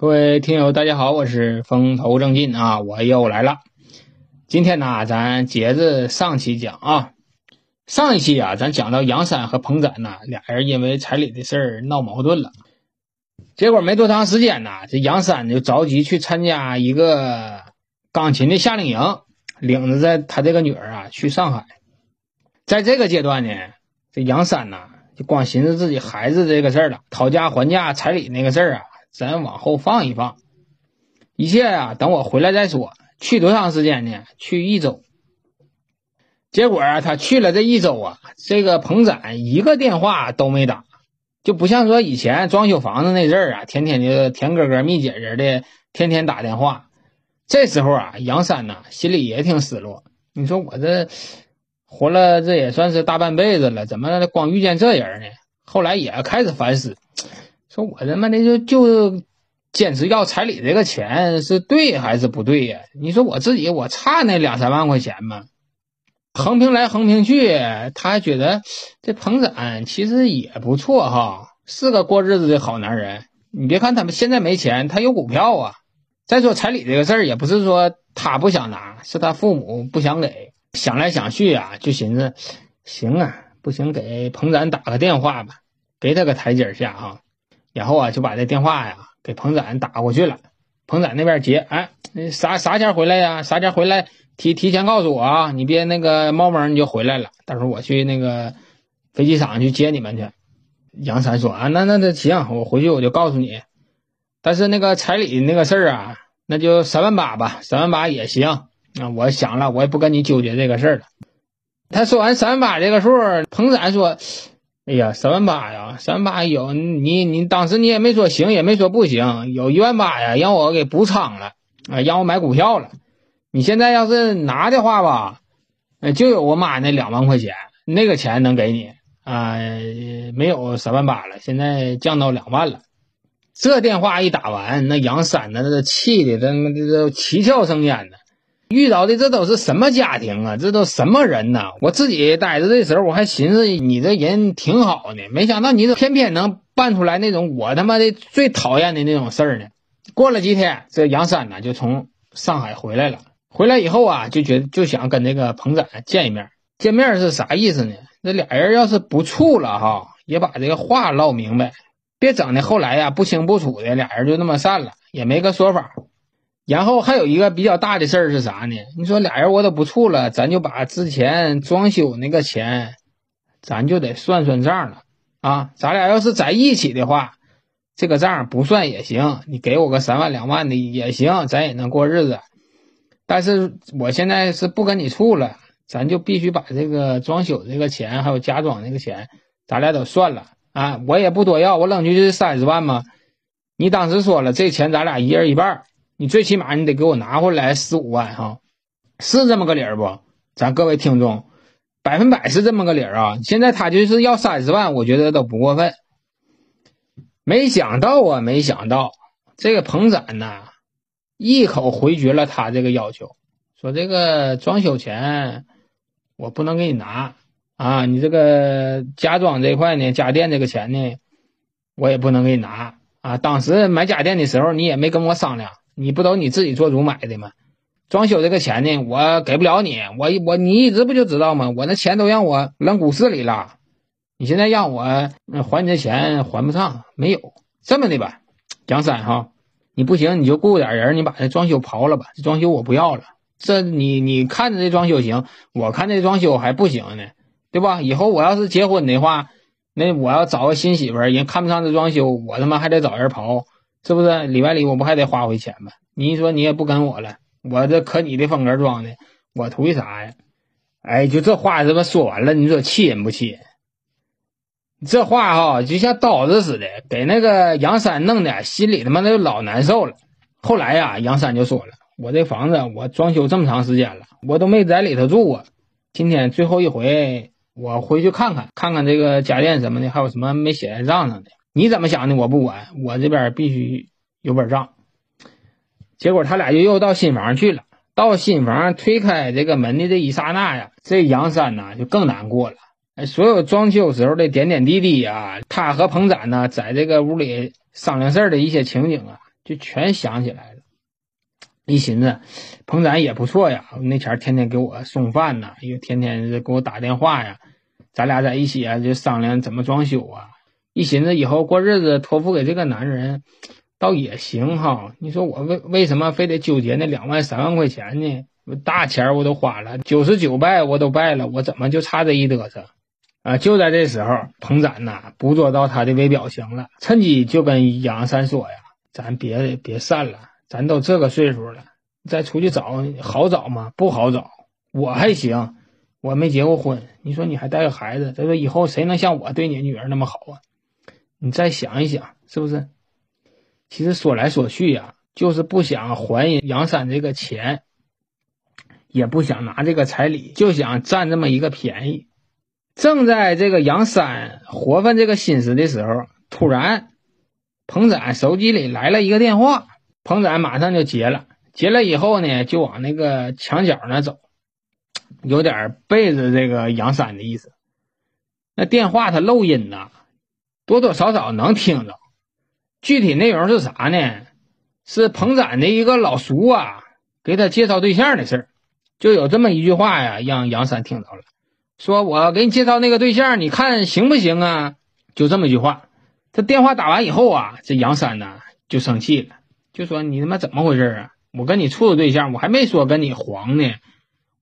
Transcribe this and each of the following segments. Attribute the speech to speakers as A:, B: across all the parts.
A: 各位听友，大家好，我是风头正劲啊，我又来了。今天呢，咱接着上期讲啊。上一期啊，咱讲到杨三和彭展呢，俩人因为彩礼的事儿闹矛盾了。结果没多长时间呢，这杨三就着急去参加一个钢琴的夏令营，领着在他这个女儿啊去上海。在这个阶段呢，这杨三呐就光寻思自己孩子这个事儿了，讨价还价彩礼那个事儿啊。咱往后放一放，一切啊，等我回来再说。去多长时间呢？去一周。结果啊，他去了这一周啊，这个彭展一个电话都没打，就不像说以前装修房子那阵儿啊，天天就甜哥哥蜜姐姐的，天天打电话。这时候啊，杨三呐心里也挺失落。你说我这活了这也算是大半辈子了，怎么光遇见这人呢？后来也开始反思。我他妈的就就坚持要彩礼这个钱是对还是不对呀？你说我自己我差那两三万块钱吗？横平来横平去，他还觉得这彭展其实也不错哈，是个过日子的好男人。你别看他们现在没钱，他有股票啊。再说彩礼这个事儿，也不是说他不想拿，是他父母不想给。想来想去啊，就寻思行啊，不行给彭展打个电话吧，给他个台阶下啊。然后啊，就把这电话呀给彭展打过去了。彭展那边接，哎，啥啥前回来呀？啥前回来？提提前告诉我啊！你别那个冒蒙你就回来了，到时候我去那个飞机场去接你们去。杨三说啊，那那那行，我回去我就告诉你。但是那个彩礼那个事儿啊，那就三万八吧，三万八也行。啊，我想了，我也不跟你纠结这个事儿了。他说完三万八这个数，彭展说。哎呀，三万八呀，三万八有你，你当时你也没说行，也没说不行，有一万八呀，让我给补仓了啊，让我买股票了。你现在要是拿的话吧，就有我妈那两万块钱，那个钱能给你啊，没有三万八了，现在降到两万了。这电话一打完，那杨三那那气的，他妈的都七窍生烟的。遇到的这都是什么家庭啊？这都什么人呐？我自己待着的时候，我还寻思你这人挺好呢，没想到你这偏偏能办出来那种我他妈的最讨厌的那种事儿呢。过了几天，这杨三呢就从上海回来了。回来以后啊，就觉得就想跟那个彭展见一面。见面是啥意思呢？那俩人要是不处了哈，也把这个话唠明白，别整的后来呀不清不楚的，俩人就那么散了，也没个说法。然后还有一个比较大的事儿是啥呢？你说俩人我都不处了，咱就把之前装修那个钱，咱就得算算账了啊！咱俩要是在一起的话，这个账不算也行，你给我个三万两万的也行，咱也能过日子。但是我现在是不跟你处了，咱就必须把这个装修这个钱还有家装那个钱，咱俩都算了啊！我也不多要，我扔去就三十万嘛。你当时说了，这钱咱俩一人一半。你最起码你得给我拿回来十五万哈，是这么个理儿不？咱各位听众，百分百是这么个理儿啊！现在他就是要三十万，我觉得都不过分。没想到啊，没想到这个彭展呐，一口回绝了他这个要求，说这个装修钱我不能给你拿啊，你这个家装这块呢，家电这个钱呢，我也不能给你拿啊。当时买家电的时候，你也没跟我商量。你不都你自己做主买的吗？装修这个钱呢，我给不了你。我我你一直不就知道吗？我那钱都让我扔股市里了。你现在让我还你这钱还不上，没有这么的吧？杨三哈，你不行你就雇点人，你把这装修刨了吧。这装修我不要了。这你你看着这装修行，我看这装修还不行呢，对吧？以后我要是结婚的话，那我要找个新媳妇儿，人看不上这装修，我他妈还得找人刨。是不是里外里我不还得花回钱吗？你一说你也不跟我了，我这可你的风格装的，我图啥呀？哎，就这话这么说完了，你说气人不气人？这话哈就像刀子似的，给那个杨三弄的心里他妈的老难受了。后来呀，杨三就说了：“我这房子我装修这么长时间了，我都没在里头住过。今天最后一回，我回去看看，看看这个家电什么的，还有什么没写在账上的。”你怎么想的？我不管，我这边必须有本账。结果他俩就又到新房去了。到新房推开这个门的这一刹那呀，这杨三呐就更难过了。哎，所有装修时候的点点滴滴啊，他和彭展呢在这个屋里商量事儿的一些情景啊，就全想起来了。一寻思，彭展也不错呀，那前天天给我送饭呐，又天天给我打电话呀，咱俩在一起啊，就商量怎么装修啊。一寻思以后过日子托付给这个男人，倒也行哈。你说我为为什么非得纠结那两万三万块钱呢？大钱我都花了，九十九拜我都拜了，我怎么就差这一嘚瑟？啊！就在这时候，彭展呐捕捉到他的微表情了，趁机就跟杨三说呀：“咱别别散了，咱都这个岁数了，再出去找好找吗？不好找。我还行，我没结过婚。你说你还带个孩子，再说以后谁能像我对你女儿那么好啊？”你再想一想，是不是？其实说来说去呀，就是不想还杨三这个钱，也不想拿这个彩礼，就想占这么一个便宜。正在这个杨三活分这个心思的时候，突然，彭展手机里来了一个电话，彭展马上就接了。接了以后呢，就往那个墙角那走，有点背着这个杨三的意思。那电话他漏音呐。多多少少能听着，具体内容是啥呢？是彭展的一个老叔啊，给他介绍对象的事儿，就有这么一句话呀，让杨三听到了，说我给你介绍那个对象，你看行不行啊？就这么一句话。这电话打完以后啊，这杨三呢就生气了，就说你他妈怎么回事啊？我跟你处的对象，我还没说跟你黄呢，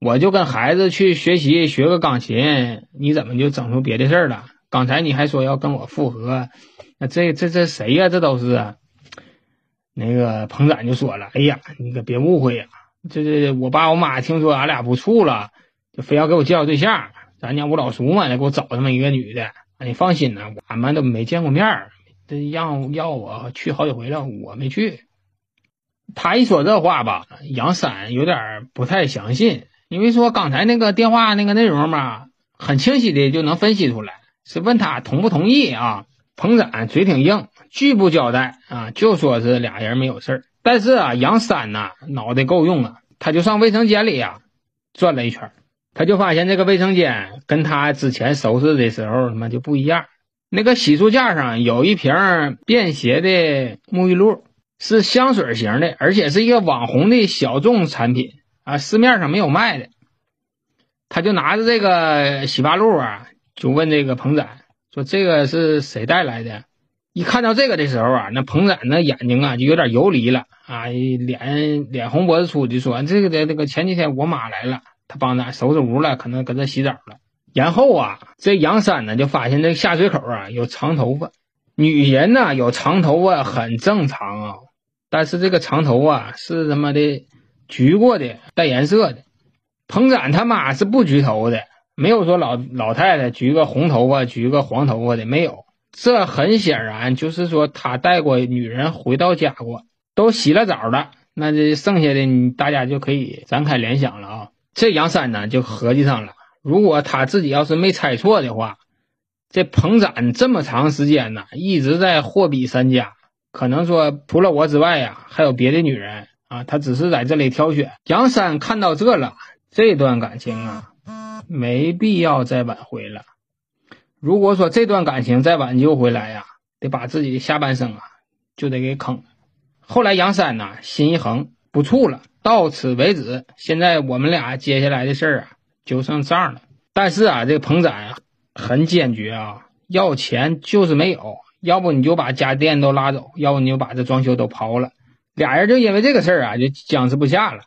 A: 我就跟孩子去学习学个钢琴，你怎么就整出别的事儿了？刚才你还说要跟我复合，那这这这谁呀？这都是那个彭展就说了：“哎呀，你可别误会呀，这这我爸我妈听说俺俩不处了，就非要给我介绍对象。咱家我老叔嘛，给我找这么一个女的。你放心呐，俺们都没见过面这让要我去好几回了，我没去。”他一说这话吧，杨三有点不太相信，因为说刚才那个电话那个内容嘛，很清晰的就能分析出来。是问他同不同意啊？彭展嘴挺硬，拒不交代啊，就说是俩人没有事儿。但是啊，杨三呐脑袋够用啊，他就上卫生间里呀转了一圈，他就发现这个卫生间跟他之前收拾的时候他妈就不一样。那个洗漱架上有一瓶便携的沐浴露，是香水型的，而且是一个网红的小众产品啊，市面上没有卖的。他就拿着这个洗发露啊。就问这个彭展说：“这个是谁带来的？”一看到这个的时候啊，那彭展那眼睛啊就有点游离了啊，脸脸红脖子粗的说：“这个的那个前几天我妈来了，她帮咱收拾屋了，可能搁这洗澡了。”然后啊，这杨三呢就发现这下水口啊有长头发，女人呢有长头发很正常啊，但是这个长头发是他妈的橘过的，带颜色的。彭展他妈是不橘头的。没有说老老太太举个红头发，举个黄头发的没有，这很显然就是说他带过女人回到家过，都洗了澡了。那这剩下的你大家就可以展开联想了啊。这杨三呢就合计上了，如果他自己要是没猜错的话，这彭展这么长时间呢一直在货比三家，可能说除了我之外呀还有别的女人啊，他只是在这里挑选。杨三看到这了，这段感情啊。没必要再挽回了。如果说这段感情再挽救回来呀，得把自己的下半生啊就得给坑。后来杨三呐心一横，不处了，到此为止。现在我们俩接下来的事儿啊就剩账了。但是啊，这个彭展很坚决啊，要钱就是没有，要不你就把家电都拉走，要不你就把这装修都刨了。俩人就因为这个事儿啊就僵持不下了。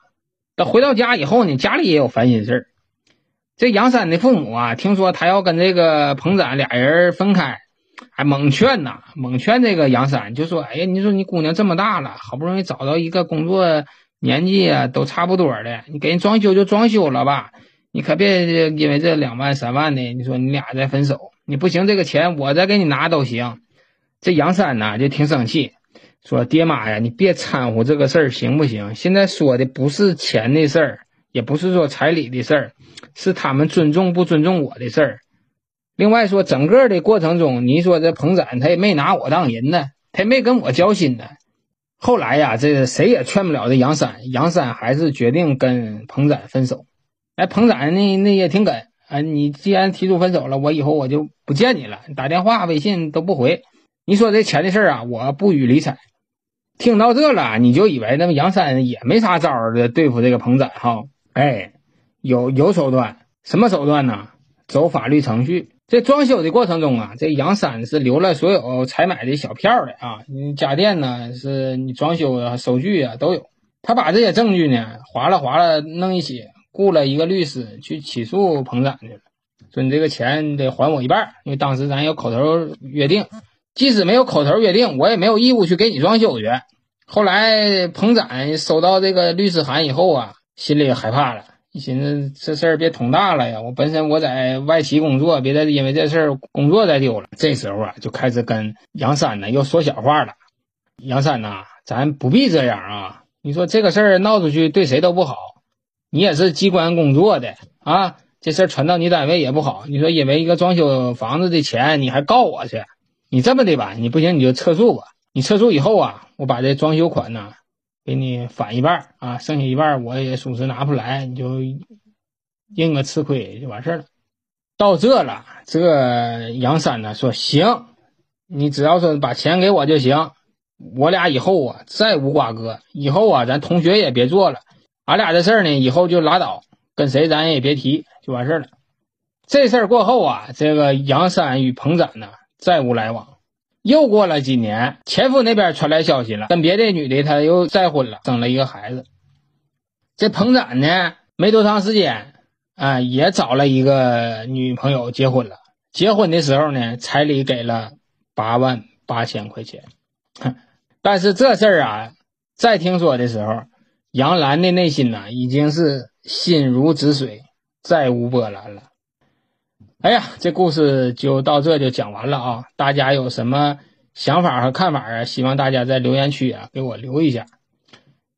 A: 等回到家以后呢，家里也有烦心事儿。这杨三的父母啊，听说他要跟这个彭展俩人分开，还猛劝呐，猛劝这个杨三，就说：“哎呀，你说你姑娘这么大了，好不容易找到一个工作，年纪啊都差不多的，你给人装修就装修了吧，你可别因为这两万三万的，你说你俩再分手，你不行，这个钱我再给你拿都行。”这杨三呐就挺生气，说：“爹妈呀，你别掺和这个事儿行不行？现在说的不是钱的事儿。”也不是说彩礼的事儿，是他们尊重不尊重我的事儿。另外说，整个的过程中，你说这彭展他也没拿我当人呢，他也没跟我交心呢。后来呀，这谁也劝不了这杨三，杨三还是决定跟彭展分手。哎，彭展那那也挺梗啊，你既然提出分手了，我以后我就不见你了，打电话、微信都不回。你说这钱的事儿啊，我不予理睬。听到这了，你就以为那么杨三也没啥招儿的对付这个彭展哈？哎，有有手段，什么手段呢？走法律程序。这装修的过程中啊，这杨三是留了所有采买的小票的啊，你家电呢，是你装修啊，收据啊都有。他把这些证据呢，划拉划拉弄一起，雇了一个律师去起诉彭展去了，说你这个钱得还我一半，因为当时咱有口头约定。即使没有口头约定，我也没有义务去给你装修去。后来彭展收到这个律师函以后啊，心里害怕了，一寻思这事儿别捅大了呀。我本身我在外企工作，别再因为这事儿工作再丢了。这时候啊，就开始跟杨三呢又说小话了。杨三呐，咱不必这样啊！你说这个事儿闹出去对谁都不好，你也是机关工作的啊，这事儿传到你单位也不好。你说因为一个装修房子的钱，你还告我去？你这么的吧，你不行你就撤诉吧。你撤诉以后啊，我把这装修款呢给你返一半啊，剩下一半我也属实拿不出来，你就认个吃亏就完事了。到这了，这杨三呢说行，你只要说把钱给我就行，我俩以后啊再无瓜葛，以后啊咱同学也别做了，俺俩这事儿呢以后就拉倒，跟谁咱也别提，就完事了。这事儿过后啊，这个杨三与彭展呢。再无来往。又过了几年，前夫那边传来消息了，跟别的女的他又再婚了，生了一个孩子。这彭展呢，没多长时间啊，也找了一个女朋友结婚了。结婚的时候呢，彩礼给了八万八千块钱。但是这事儿啊，再听说的时候，杨澜的内心呢，已经是心如止水，再无波澜了。哎呀，这故事就到这就讲完了啊！大家有什么想法和看法啊？希望大家在留言区啊给我留一下。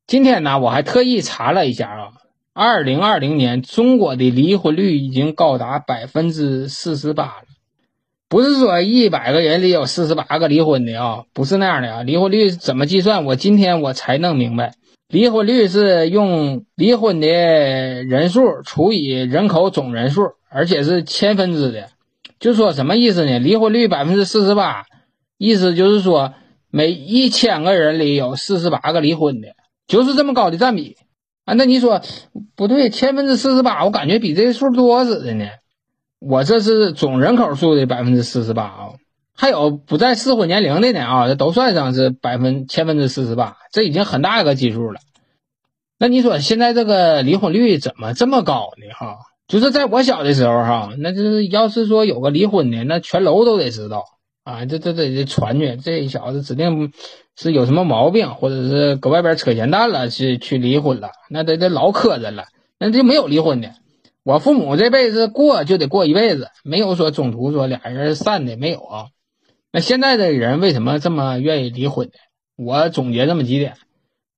A: 今天呢，我还特意查了一下啊，二零二零年中国的离婚率已经高达百分之四十八了。不是说一百个人里有四十八个离婚的啊，不是那样的啊。离婚率怎么计算？我今天我才弄明白，离婚率是用离婚的人数除以人口总人数。而且是千分之的，就说什么意思呢？离婚率百分之四十八，意思就是说每一千个人里有四十八个离婚的，就是这么高的占比啊。那你说不对，千分之四十八，我感觉比这数多似的呢。我这是总人口数的百分之四十八啊，还有不在适婚年龄的呢啊，这都算上是百分千分之四十八，这已经很大一个基数了。那你说现在这个离婚率怎么这么高呢？哈？就是在我小的时候哈，那就是要是说有个离婚的，那全楼都得知道啊，这这这传去，这小子指定是有什么毛病，或者是搁外边扯闲蛋了，去去离婚了，那得得老磕碜了。那就没有离婚的，我父母这辈子过就得过一辈子，没有说中途说俩人散的没有啊。那现在的人为什么这么愿意离婚呢？我总结这么几点。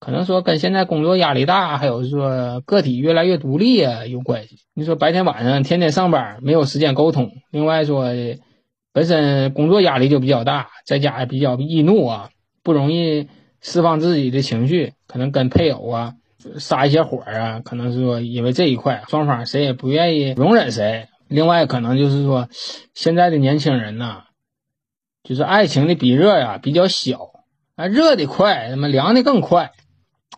A: 可能说跟现在工作压力大，还有说个体越来越独立啊有关系。你说白天晚上天天上班，没有时间沟通。另外说，本身工作压力就比较大，在家也比较易怒啊，不容易释放自己的情绪，可能跟配偶啊撒一些火啊。可能是说因为这一块，双方谁也不愿意容忍谁。另外可能就是说，现在的年轻人呐，就是爱情的比热呀比较小啊，热的快，他妈凉的更快。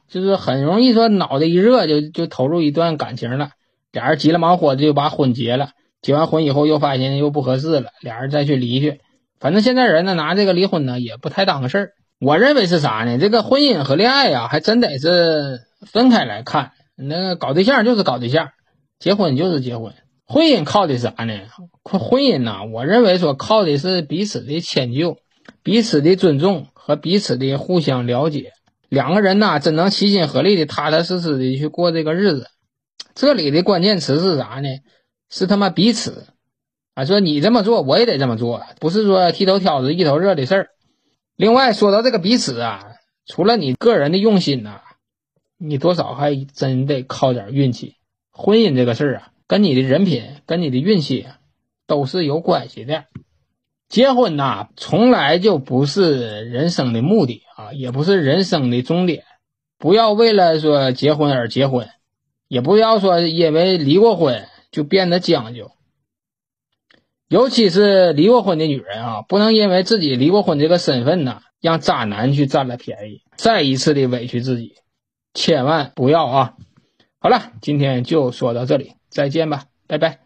A: 就是很容易说脑袋一热就就投入一段感情了，俩人急了忙活的就把婚结了，结完婚以后又发现又不合适了，俩人再去离去。反正现在人呢拿这个离婚呢也不太当个事儿。我认为是啥呢？这个婚姻和恋爱呀还真得是分开来看。那个搞对象就是搞对象，结婚就是结婚。婚姻靠的啥呢？婚姻呐，我认为说靠的是彼此的迁就、彼此的尊重和彼此的互相了解。两个人呐，真能齐心合力的、踏踏实实的去过这个日子。这里的关键词是啥呢？是他妈彼此啊！说你这么做，我也得这么做，不是说剃头挑子一头热的事儿。另外说到这个彼此啊，除了你个人的用心呐，你多少还真得靠点运气。婚姻这个事儿啊，跟你的人品、跟你的运气都是有关系的。结婚呐，从来就不是人生的目的啊，也不是人生的终点。不要为了说结婚而结婚，也不要说因为离过婚就变得将就。尤其是离过婚的女人啊，不能因为自己离过婚这个身份呐，让渣男去占了便宜，再一次的委屈自己，千万不要啊！好了，今天就说到这里，再见吧，拜拜。